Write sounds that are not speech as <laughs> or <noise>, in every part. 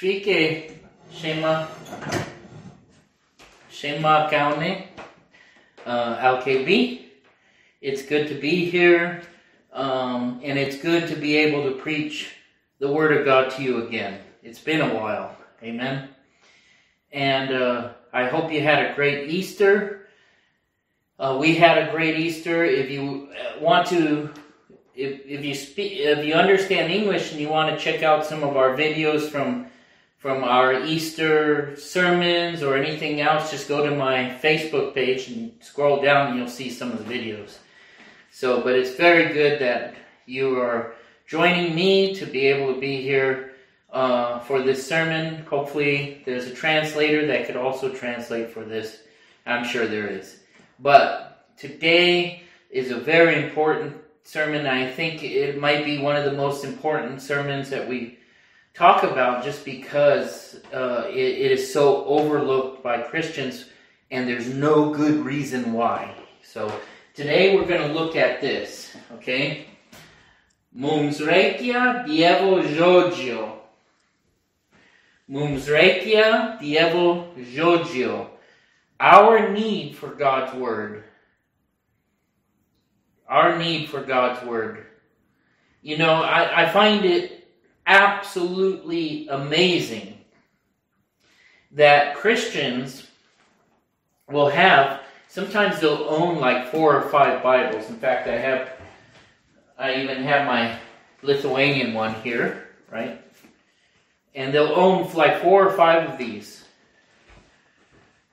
Shvike Shema Shema Kaune uh, LKB. It's good to be here, um, and it's good to be able to preach the Word of God to you again. It's been a while. Amen. And uh, I hope you had a great Easter. Uh, we had a great Easter. If you uh, want to, if, if you speak, if you understand English and you want to check out some of our videos from from our Easter sermons or anything else, just go to my Facebook page and scroll down and you'll see some of the videos. So, but it's very good that you are joining me to be able to be here uh, for this sermon. Hopefully, there's a translator that could also translate for this. I'm sure there is. But today is a very important sermon. I think it might be one of the most important sermons that we talk about just because uh, it, it is so overlooked by Christians and there's no good reason why. So today we're going to look at this, okay? Mumsrekia Dievo Jogio. Mumsrekia Dievo Jogio. Our need for God's Word. Our need for God's Word. You know, I, I find it absolutely amazing that Christians will have, sometimes they'll own like four or five Bibles. In fact, I have, I even have my Lithuanian one here, right? And they'll own like four or five of these.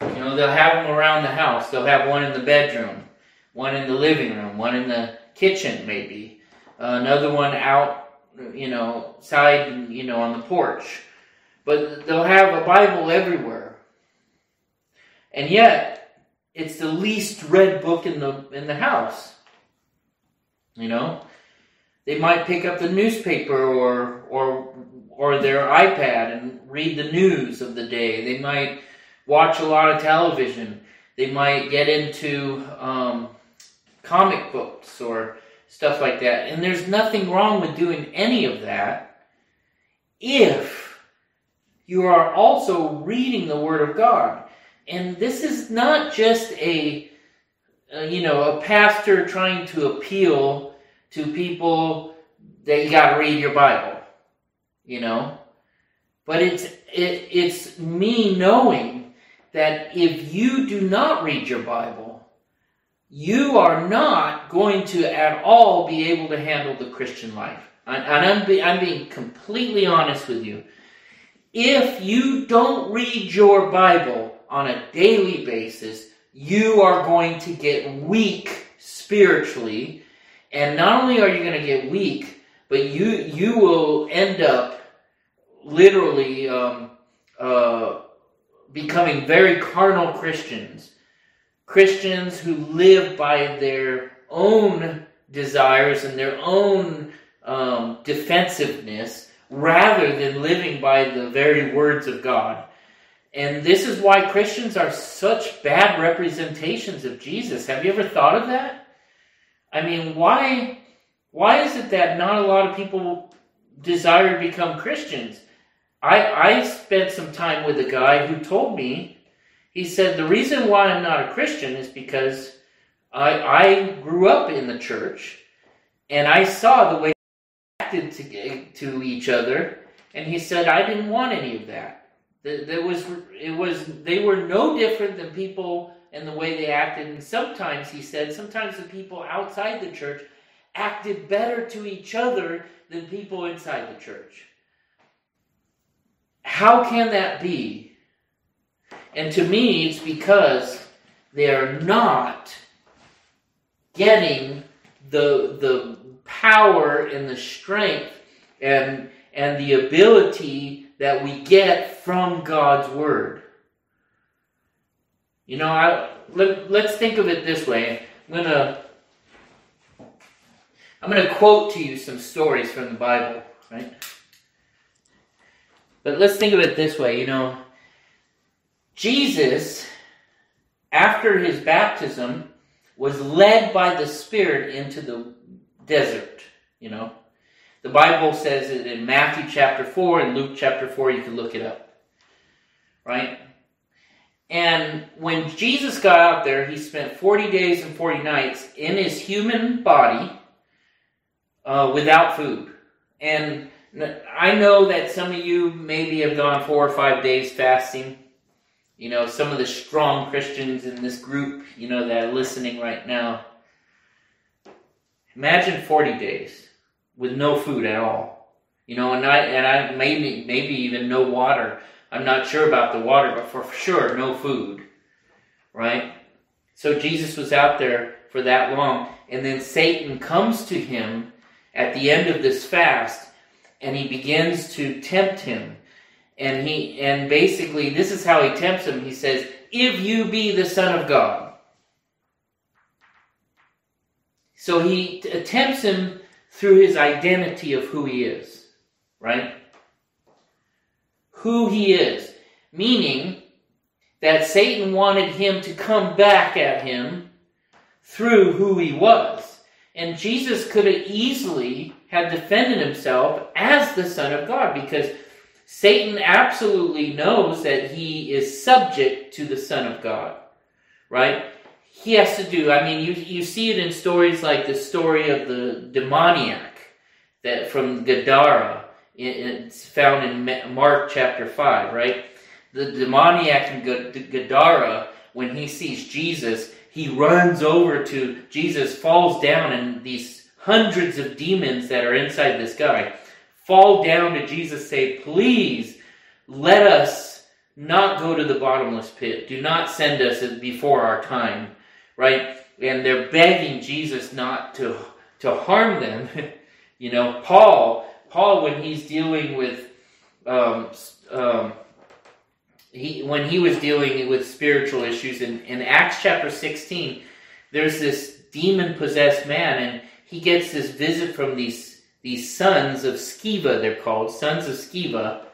You know, they'll have them around the house. They'll have one in the bedroom, one in the living room, one in the kitchen, maybe, uh, another one out you know, side, you know, on the porch. But they'll have a Bible everywhere. And yet, it's the least read book in the in the house. You know? They might pick up the newspaper or or or their iPad and read the news of the day. They might watch a lot of television. They might get into um, comic books or stuff like that. And there's nothing wrong with doing any of that if you are also reading the Word of God. And this is not just a, you know, a pastor trying to appeal to people that you got to read your Bible, you know. But it's it, it's me knowing that if you do not read your Bible, you are not going to at all be able to handle the Christian life. And I'm, be, I'm being completely honest with you. If you don't read your Bible on a daily basis, you are going to get weak spiritually. And not only are you going to get weak, but you, you will end up literally um, uh, becoming very carnal Christians Christians who live by their own desires and their own um, defensiveness rather than living by the very words of God. And this is why Christians are such bad representations of Jesus. Have you ever thought of that? I mean, why why is it that not a lot of people desire to become Christians? I, I spent some time with a guy who told me he said, The reason why I'm not a Christian is because I, I grew up in the church and I saw the way they acted to, to each other. And he said, I didn't want any of that. There was, it was, they were no different than people and the way they acted. And sometimes, he said, sometimes the people outside the church acted better to each other than people inside the church. How can that be? And to me, it's because they're not getting the, the power and the strength and, and the ability that we get from God's Word. You know, I, let, let's think of it this way. I'm going to I'm going to quote to you some stories from the Bible, right? But let's think of it this way, you know, Jesus, after his baptism, was led by the Spirit into the desert, you know. The Bible says it in Matthew chapter 4 and Luke chapter 4. You can look it up. Right? And when Jesus got out there, he spent 40 days and 40 nights in his human body uh, without food. And I know that some of you maybe have gone four or five days fasting. You know, some of the strong Christians in this group, you know, that are listening right now. Imagine 40 days with no food at all. You know, and I and I maybe maybe even no water. I'm not sure about the water, but for sure no food. Right? So Jesus was out there for that long, and then Satan comes to him at the end of this fast and he begins to tempt him. And he and basically this is how he tempts him. He says, "If you be the son of God." So he tempts him through his identity of who he is, right? Who he is, meaning that Satan wanted him to come back at him through who he was. And Jesus could have easily have defended himself as the Son of God because Satan absolutely knows that he is subject to the Son of God, right? He has to do, I mean, you, you see it in stories like the story of the demoniac that from Gadara. It's found in Mark chapter 5, right? The demoniac in Gadara, when he sees Jesus, he runs over to Jesus, falls down, and these hundreds of demons that are inside this guy fall down to Jesus, say, Please let us not go to the bottomless pit. Do not send us before our time. Right? And they're begging Jesus not to, to harm them. <laughs> you know, Paul, Paul, when he's dealing with um, um, he when he was dealing with spiritual issues in, in Acts chapter 16, there's this demon possessed man, and he gets this visit from these these sons of Sceva, they're called sons of Sceva,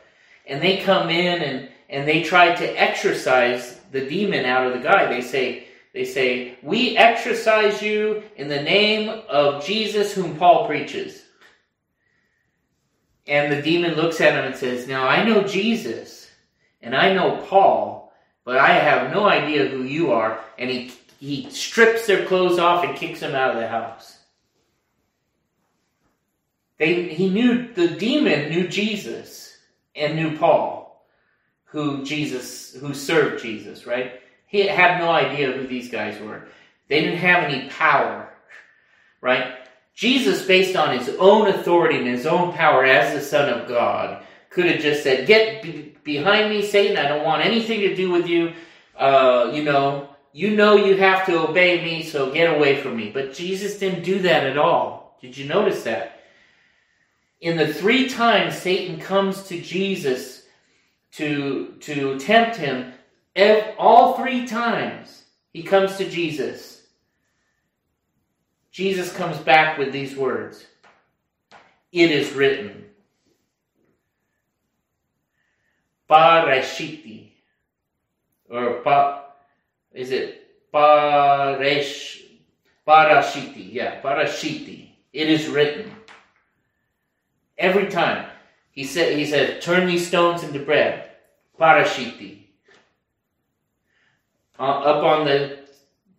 and they come in and and they try to exorcise the demon out of the guy. They say they say we exorcise you in the name of Jesus, whom Paul preaches. And the demon looks at him and says, "Now I know Jesus, and I know Paul, but I have no idea who you are." And he he strips their clothes off and kicks them out of the house. They, he knew the demon knew Jesus and knew Paul, who Jesus who served Jesus, right? He had no idea who these guys were. They didn't have any power, right? Jesus, based on his own authority and his own power as the Son of God, could have just said, "Get behind me, Satan! I don't want anything to do with you. Uh, you know, you know you have to obey me, so get away from me." But Jesus didn't do that at all. Did you notice that? In the three times Satan comes to Jesus to, to tempt him, all three times he comes to Jesus, Jesus comes back with these words It is written. Parashiti. Or pa, is it paresh, parashiti? Yeah, parashiti. It is written. Every time. He said, he said, turn these stones into bread. Parashiti. Uh, up on the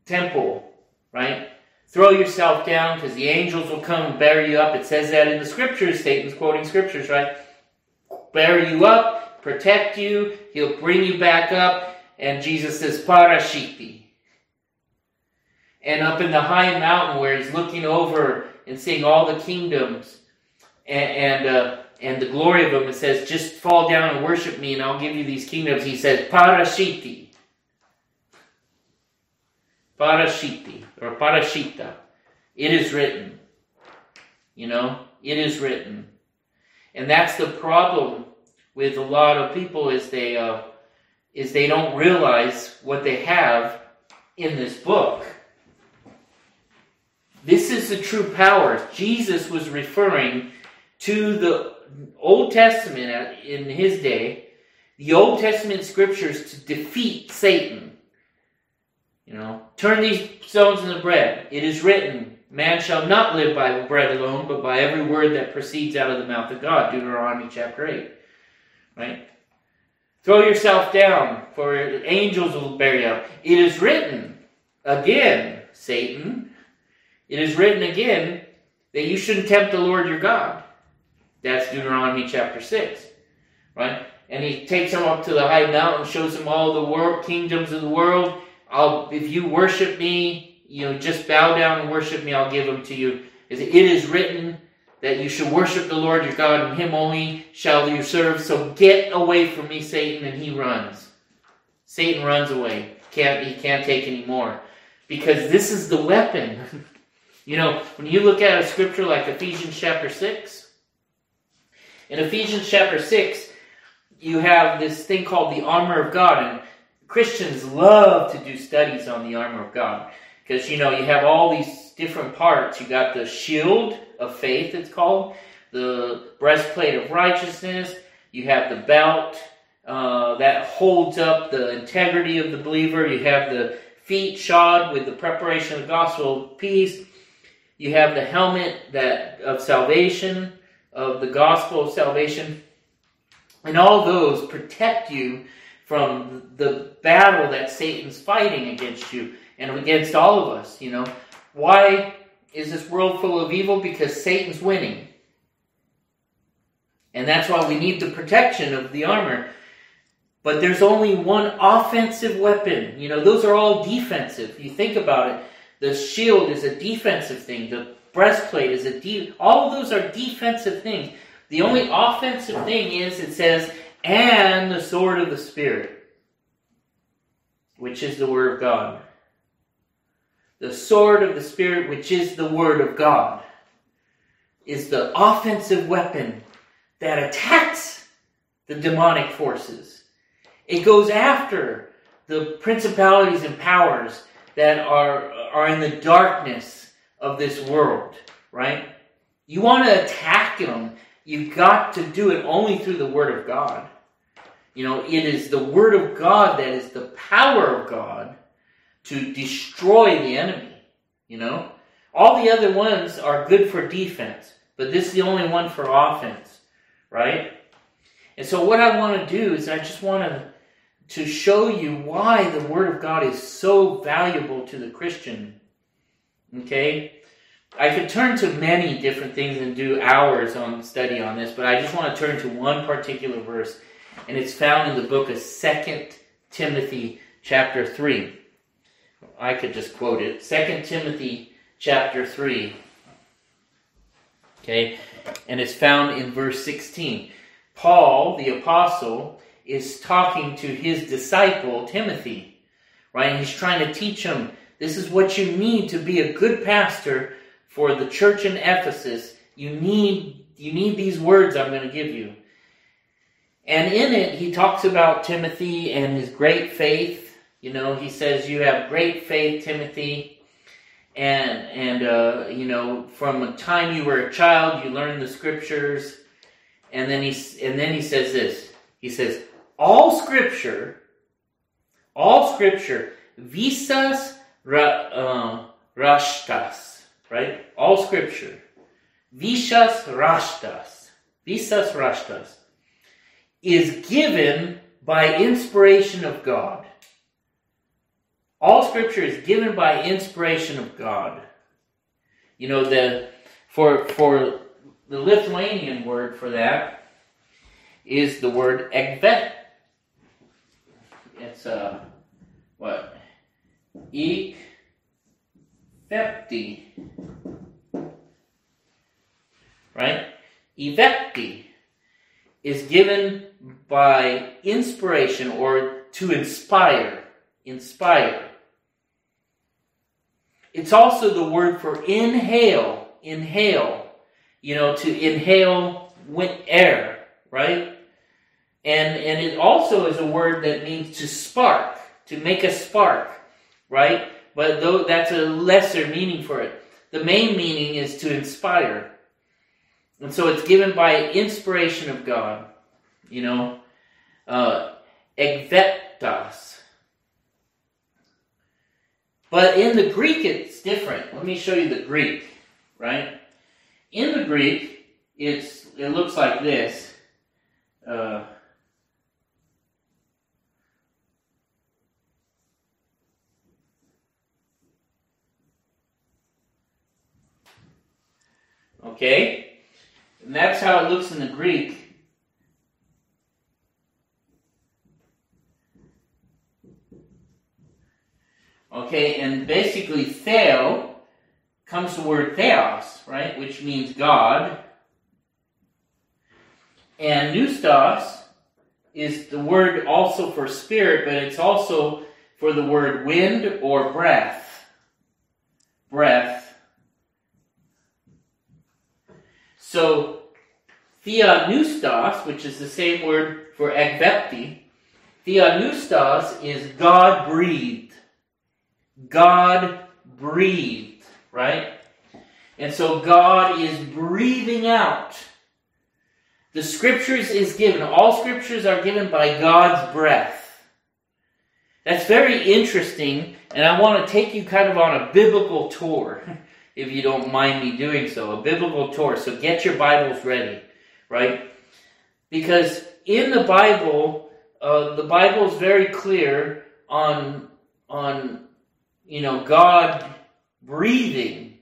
temple, right? Throw yourself down because the angels will come and bury you up. It says that in the scriptures. Satan's quoting scriptures, right? Bury you up, protect you, he'll bring you back up. And Jesus says, Parashiti. And up in the high mountain where he's looking over and seeing all the kingdoms, and and, uh, and the glory of them. It says, just fall down and worship me, and I'll give you these kingdoms. He says, parashiti. Parashiti, or parashita. It is written. You know, it is written. And that's the problem with a lot of people is they uh, is they don't realize what they have in this book. This is the true power. Jesus was referring to the Old Testament uh, in his day, the Old Testament scriptures to defeat Satan. You know, turn these stones into bread. It is written, Man shall not live by bread alone, but by every word that proceeds out of the mouth of God. Deuteronomy chapter 8. Right? Throw yourself down, for angels will bear you up. It is written again, Satan. It is written again that you shouldn't tempt the Lord your God. That's Deuteronomy chapter 6. Right? And he takes him up to the high mountain, shows him all the world kingdoms of the world. I'll, if you worship me, you know, just bow down and worship me, I'll give them to you. It is written that you should worship the Lord your God, and him only shall you serve. So get away from me, Satan, and he runs. Satan runs away. Can't he can't take any more. Because this is the weapon. <laughs> you know, when you look at a scripture like Ephesians chapter 6, in Ephesians chapter 6, you have this thing called the armor of God, and Christians love to do studies on the armor of God. Because, you know, you have all these different parts. You got the shield of faith, it's called, the breastplate of righteousness, you have the belt uh, that holds up the integrity of the believer, you have the feet shod with the preparation of the gospel of peace, you have the helmet that of salvation, of the gospel of salvation, and all those protect you from the battle that Satan's fighting against you and against all of us, you know. Why is this world full of evil? Because Satan's winning. And that's why we need the protection of the armor. But there's only one offensive weapon. You know, those are all defensive. You think about it. The shield is a defensive thing. The breastplate is a de- all of those are defensive things. The only offensive thing is it says, and the sword of the Spirit, which is the Word of God the sword of the Spirit, which is the Word of God, is the offensive weapon that attacks the demonic forces. It goes after the principalities and powers that are, are in the darkness of this world, right? You want to attack them, you've got to do it only through the Word of God. You know, it is the Word of God that is the power of God to destroy the enemy. You know? All the other ones are good for defense, but this is the only one for offense, right? And so what I want to do is I just want to to show you why the word of God is so valuable to the Christian. Okay? I could turn to many different things and do hours on study on this, but I just want to turn to one particular verse, and it's found in the book of Second Timothy chapter 3. I could just quote it. Second Timothy chapter 3. Okay, and it's found in verse 16. Paul, the apostle, is talking to his disciple, Timothy, right? And he's trying to teach him this is what you need to be a good pastor for the church in Ephesus. You need, you need these words I'm going to give you. And in it, he talks about Timothy and his great faith you know, he says, You have great faith, Timothy. And, and uh, you know, from the time you were a child, you learned the scriptures. And then, he, and then he says this He says, All scripture, all scripture, visas ra, uh, rashtas, right? All scripture. Visas rashtas. Visas rashtas is given by inspiration of God all scripture is given by inspiration of God. You know, the for for the Lithuanian word for that is the word ekvet. It's a what? Ik Vepti. Right? Evepti is given by inspiration or to inspire. Inspire. It's also the word for inhale, inhale, you know, to inhale with air, right? And, and it also is a word that means to spark, to make a spark, right? But though that's a lesser meaning for it. The main meaning is to inspire. And so it's given by inspiration of God, you know, uh, egvetas, But in the Greek, it's different. Let me show you the Greek, right? In the Greek, it's it looks like this. Uh, okay, and that's how it looks in the Greek. Okay, and basically theo comes the word theos, right, which means God. And pneustos is the word also for spirit, but it's also for the word wind or breath. Breath. So, theopneustos, which is the same word for ekvepti, theopneustos is God breathed. God breathed, right? And so God is breathing out. The scriptures is given, all scriptures are given by God's breath. That's very interesting, and I want to take you kind of on a biblical tour, <laughs> if you don't mind me doing so. A biblical tour. So get your Bibles ready, right? Because in the Bible, uh, the Bible is very clear on on you know, God breathing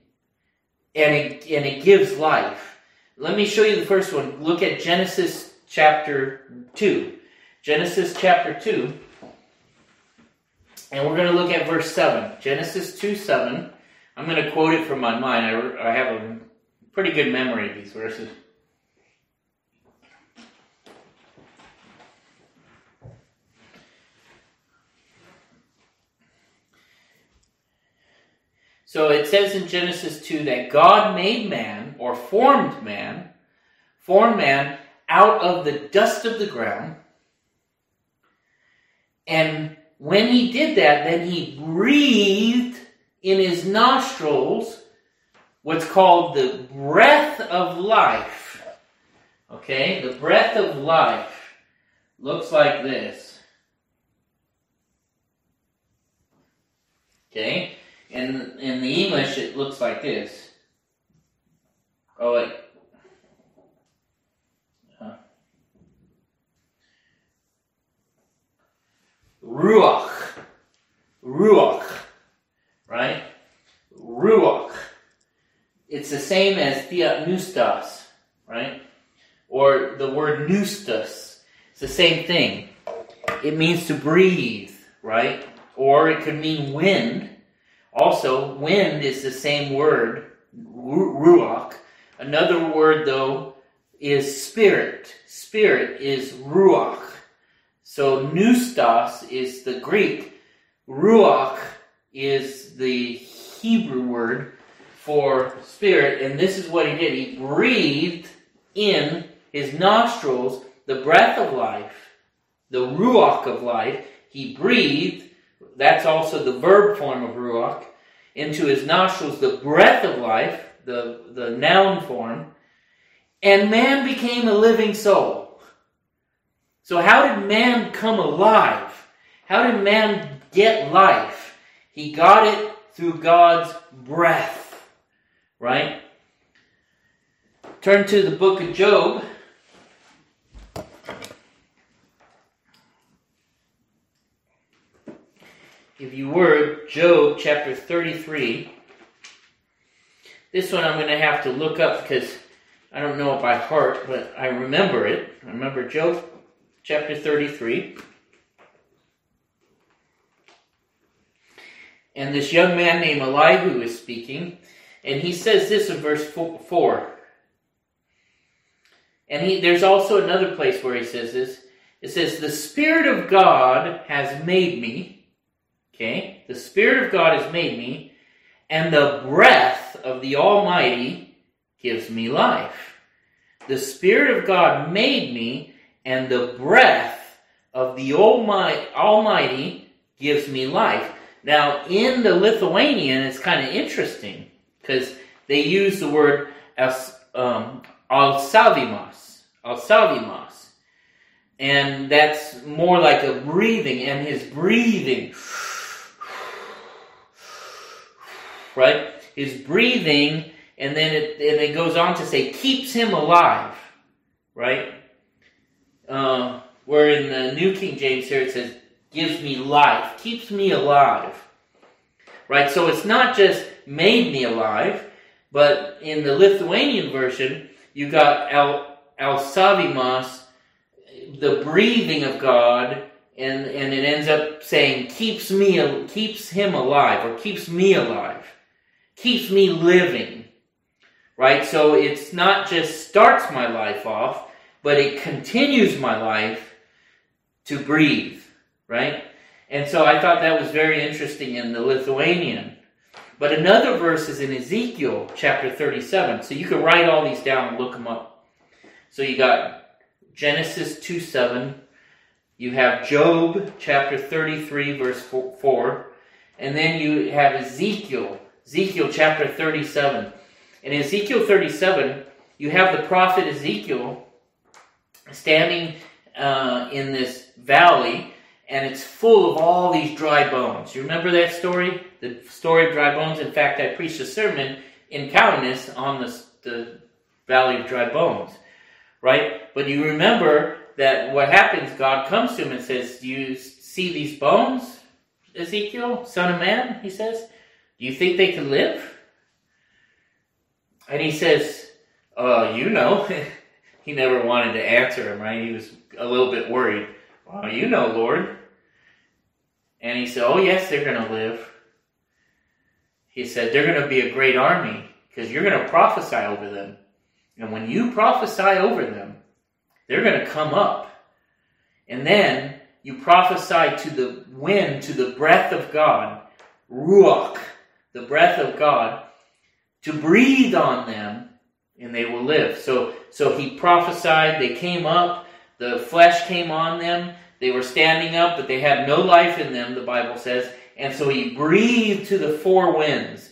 and it, and it gives life. Let me show you the first one. Look at Genesis chapter 2. Genesis chapter 2. And we're going to look at verse 7. Genesis 2 7. I'm going to quote it from my mind. I, I have a pretty good memory of these verses. So it says in Genesis 2 that God made man, or formed man, formed man out of the dust of the ground. And when he did that, then he breathed in his nostrils what's called the breath of life. Okay, the breath of life looks like this. Okay, in, in the English, it looks like this. Oh, wait. Ruach. Ruach. Right? Ruach. It's the same as theopneustos, right? Or the word pneustos. It's the same thing. It means to breathe, right? Or it could mean wind also, wind is the same word, ruach. Another word, though, is spirit. Spirit is ruach. So, pneustos is the Greek. Ruach is the Hebrew word for spirit. And this is what he did. He breathed in his nostrils the breath of life, the ruach of life. He breathed that's also the verb form of ruach, into his nostrils the breath of life, the, the noun form, and man became a living soul. So, how did man come alive? How did man get life? He got it through God's breath, right? Turn to the book of Job. if you were, Job chapter 33. This one I'm going to have to look up because I don't know it by heart, but I remember it. I remember Job chapter 33. And this young man named Elihu is speaking, and he says this in verse 4. And he, there's also another place where he says this. It says, The Spirit of God has made me Okay? The Spirit of God has made me, and the breath of the Almighty gives me life. The Spirit of God made me, and the breath of the Almighty gives me life. Now, in the Lithuanian, it's kind of interesting because they use the word um, alsavimas, alsavimas, and that's more like a breathing, and his breathing right? His breathing, and then it, and it goes on to say, keeps him alive, right? Uh, where in the New King James here it says, gives me life, keeps me alive, right? So it's not just made me alive, but in the Lithuanian version, you got al alsavimas, the breathing of God, and and it ends up saying keeps me keeps him alive or keeps me alive, keeps me living, right? So it's not just starts my life off, but it continues my life to breathe, right? And so I thought that was very interesting in the Lithuanian. But another verse is in Ezekiel chapter 37. So you can write all these down and look them up. So you got Genesis 2 7. You have Job chapter 33, verse 4. And then you have Ezekiel, Ezekiel chapter 37. In Ezekiel 37, you have the prophet Ezekiel standing uh, in this valley, and it's full of all these dry bones. You remember that story? the story of dry bones. In fact, I preached a sermon in Calvinus on the, the valley of dry bones, right? But you remember that what happens, God comes to him and says, Do you see these bones, Ezekiel, son of man? He says, Do you think they can live? And he says, uh, you know. <laughs> he never wanted to answer him, right? He was a little bit worried. Well, you know, Lord. And he said, Oh, yes, they're going to live he said, they're going to be a great army because you're going to prophesy over them. And when you prophesy over them, they're going to come up. And then you prophesy to the wind, to the breath of God, Ruach, the breath of God, to breathe on them, and they will live. So, so he prophesied, they came up, the flesh came on them, they were standing up, but they had no life in them, the Bible says, and so he breathed to the four winds,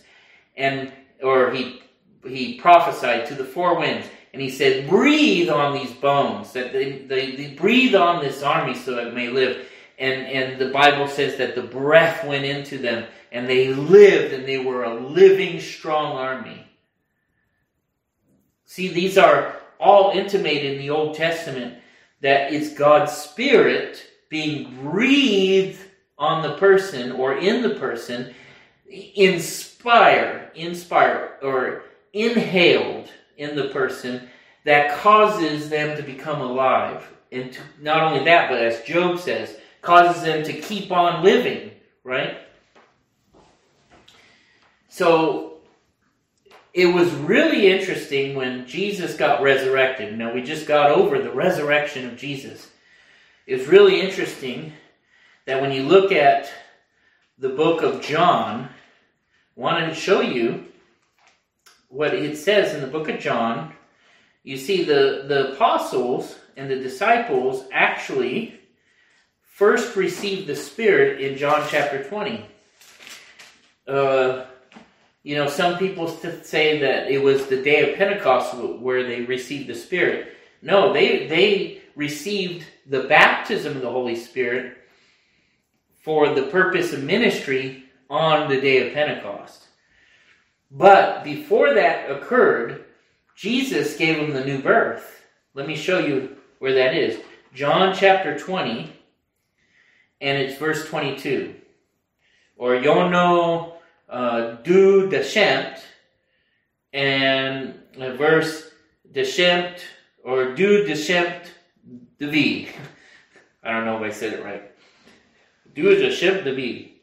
and or he he prophesied to the four winds, and he said, "Breathe on these bones, that they, they, they breathe on this army, so it may live." And and the Bible says that the breath went into them, and they lived, and they were a living, strong army. See, these are all intimated in the Old Testament that it's God's Spirit being breathed on the person or in the person inspire, inspire, or inhaled in the person that causes them to become alive. And to, not only that, but as Job says, causes them to keep on living, right? So it was really interesting when Jesus got resurrected. Now, we just got over the resurrection of Jesus. It was really interesting that when you look at the book of John, I wanted to show you what it says in the book of John. You see, the, the apostles and the disciples actually first received the Spirit in John chapter 20. Uh, you know, some people say that it was the day of Pentecost where they received the Spirit. No, they, they received the baptism of the Holy Spirit for the purpose of ministry on the day of Pentecost. But before that occurred, Jesus gave them the new birth. Let me show you where that is. John chapter 20, and it's verse 22. Or Yono uh, du deshemt, and verse deshemt, or du deshemt devi. I don't know if I said it right ship to be.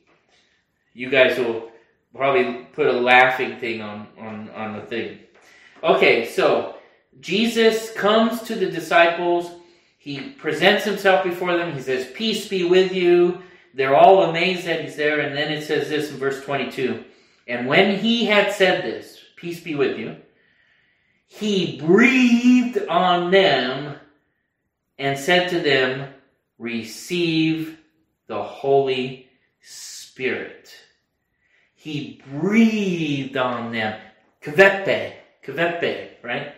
You guys will probably put a laughing thing on, on, on the thing. Okay, so Jesus comes to the disciples. He presents himself before them. He says, Peace be with you. They're all amazed that he's there. And then it says this in verse 22 And when he had said this, Peace be with you, he breathed on them and said to them, Receive the Holy Spirit. He breathed on them. Kvepe, kvepe, right?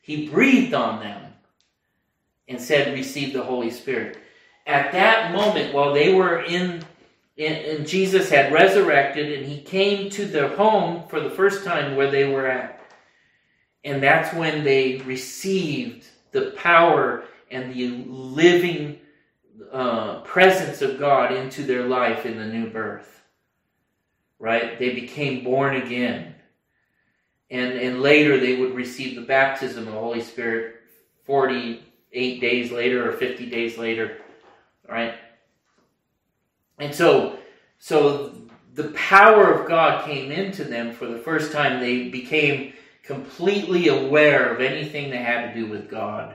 He breathed on them and said, Receive the Holy Spirit. At that moment, while they were in and, and Jesus had resurrected, and he came to their home for the first time where they were at. And that's when they received the power and the living uh, presence of God into their life in the new birth. Right? They became born again. And, and later they would receive the baptism of the Holy Spirit 48 days later or 50 days later. Right? And so, so the power of God came into them for the first time. They became completely aware of anything that had to do with God.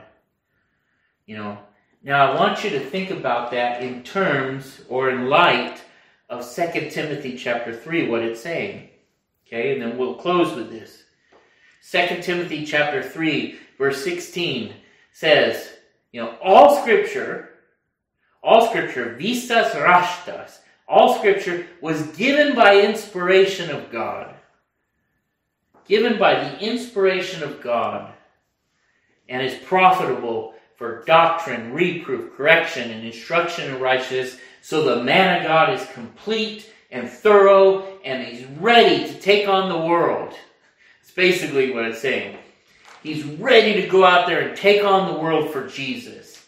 You know, now I want you to think about that in terms or in light of 2 Timothy chapter 3, what it's saying. Okay, and then we'll close with this. 2 Timothy chapter 3, verse 16 says, you know, all scripture, all scripture, visas rashtas, all scripture was given by inspiration of God given by the inspiration of God and is profitable for doctrine, reproof, correction, and instruction in righteousness, so the man of God is complete and thorough and he's ready to take on the world. It's basically what it's saying. He's ready to go out there and take on the world for Jesus.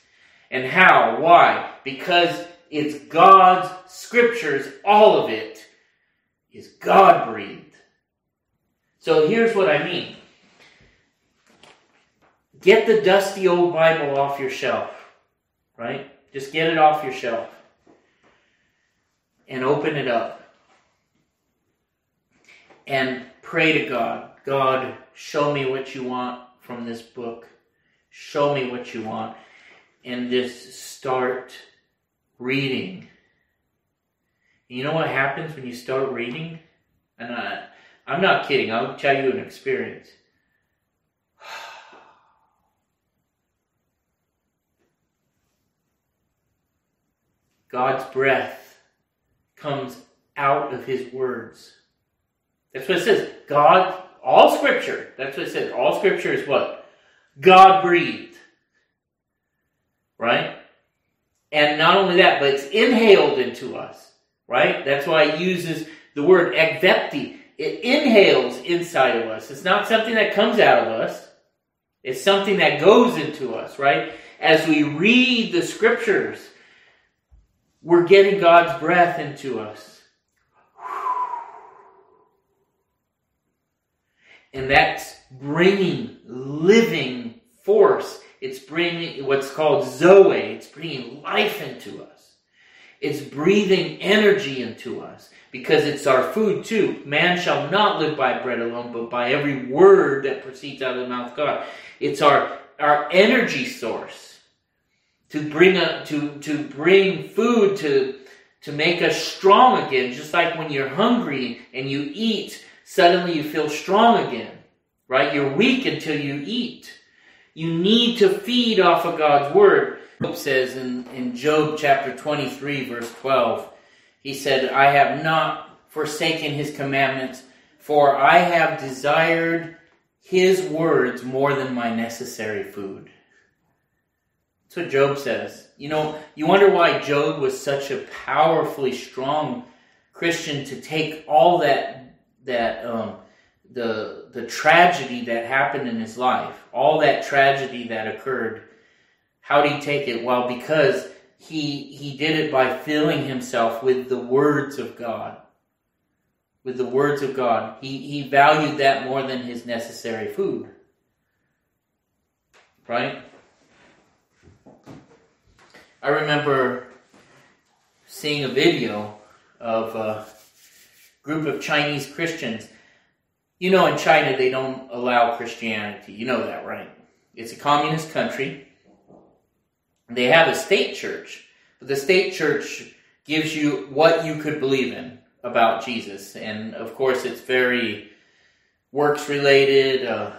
And how? Why? Because it's God's scriptures, all of it is God breathed. So here's what I mean get the dusty old Bible off your shelf, right? Just get it off your shelf and open it up and pray to God God, show me what you want from this book. Show me what you want. And just start reading. You know what happens when you start reading? And I, I'm not kidding. I'll tell you an experience. <sighs> God's breath comes out of his words. That's what it says. God, all scripture, that's what it says. All scripture is what? God breathed. Right? And not only that, but it's inhaled into us. Right? That's why it uses the word ekvepti it inhales inside of us. It's not something that comes out of us. It's something that goes into us, right? As we read the scriptures, we're getting God's breath into us. And that's bringing living force. It's bringing what's called Zoe. It's bringing life into us. It's breathing energy into us because it's our food too. Man shall not live by bread alone, but by every word that proceeds out of the mouth of God. It's our our energy source to bring a, to to bring food to to make us strong again. Just like when you're hungry and you eat, suddenly you feel strong again. Right? You're weak until you eat. You need to feed off of God's word. Job says in, in Job chapter 23, verse 12, he said, I have not forsaken his commandments, for I have desired his words more than my necessary food. That's what Job says. You know, you wonder why Job was such a powerfully strong Christian to take all that that um, the the tragedy that happened in his life, all that tragedy that occurred. How did he take it? Well, because he he did it by filling himself with the words of God. With the words of God. He he valued that more than his necessary food. Right? I remember seeing a video of a group of Chinese Christians. You know, in China, they don't allow Christianity. You know that, right? It's a communist country. They have a state church, but the state church gives you what you could believe in about Jesus. And of course, it's very works related, uh,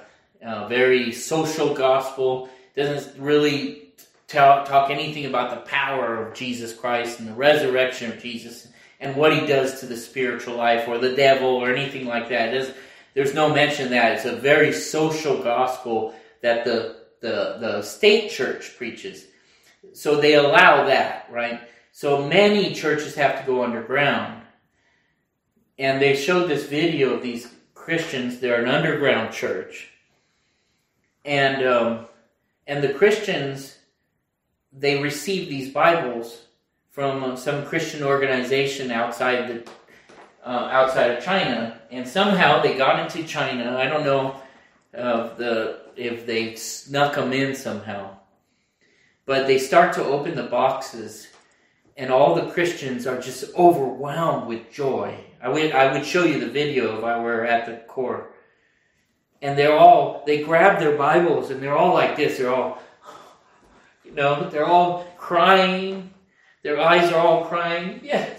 uh, very social gospel. Doesn't really talk, talk anything about the power of Jesus Christ and the resurrection of Jesus and what he does to the spiritual life or the devil or anything like that. Does, there's no mention that. It's a very social gospel that the, the, the state church preaches so they allow that, right? So many churches have to go underground. And they showed this video of these Christians. They're an underground church. And, um, and the Christians, they received these Bibles from some Christian organization outside the uh, outside of China, and somehow they got into China. I don't know uh, the if they snuck them in somehow, but they start to open the boxes, and all the Christians are just overwhelmed with joy. I would I would show you the video if I were at the core, and they're all they grab their Bibles and they're all like this. They're all, you know, they're all crying. Their eyes are all crying. Yes,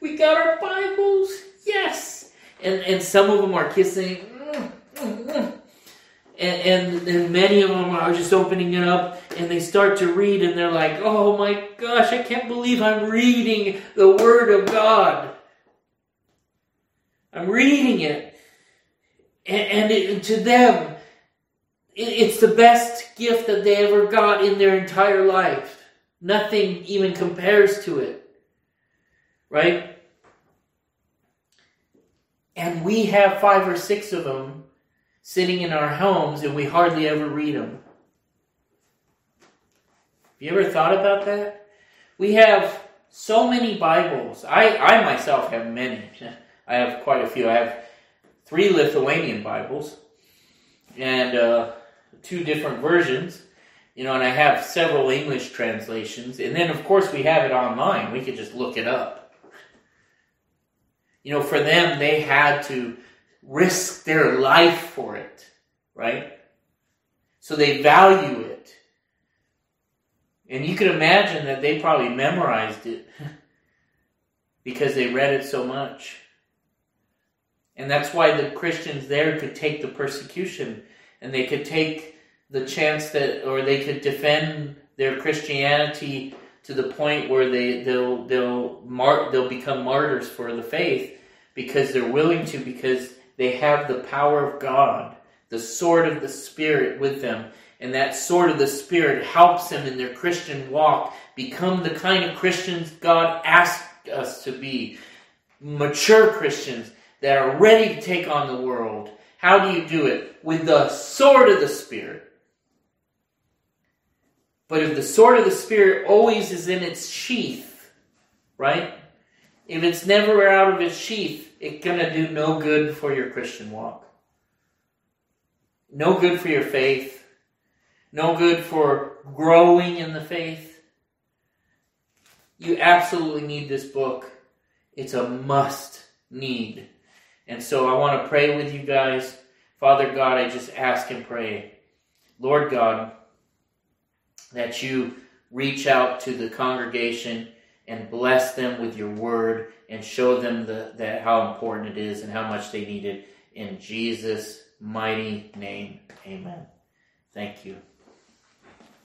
we got our Bibles. Yes. And, and some of them are kissing. And, and, and many of them are just opening it up and they start to read and they're like, oh my gosh, I can't believe I'm reading the Word of God. I'm reading it. And, and it, to them, it, it's the best gift that they ever got in their entire life. Nothing even compares to it right? And we have five or six of them sitting in our homes and we hardly ever read them. Have you ever thought about that? We have so many Bibles. I, I myself have many. <laughs> I have quite a few. I have three Lithuanian Bibles and uh, two different versions you know, and I have several English translations. And then, of course, we have it online. We could just look it up. You know, for them, they had to risk their life for it, right? So they value it. And you could imagine that they probably memorized it <laughs> because they read it so much. And that's why the Christians there could take the persecution and they could take the chance that, or they could defend their Christianity to the point where they they'll they'll mar- they'll become martyrs for the faith because they're willing to, because they have the power of God, the sword of the Spirit with them. And that sword of the Spirit helps them in their Christian walk become the kind of Christians God asked us to be. Mature Christians that are ready to take on the world. How do you do it? With the sword of the Spirit. But if the sword of the Spirit always is in its sheath, right? If it's never out of its sheath, it's going to do no good for your Christian walk. No good for your faith. No good for growing in the faith. You absolutely need this book. It's a must need. And so I want to pray with you guys. Father God, I just ask and pray. Lord God, that you reach out to the congregation and bless them with your word and show them the, that how important it is and how much they need it. In Jesus' mighty name, amen. Thank you.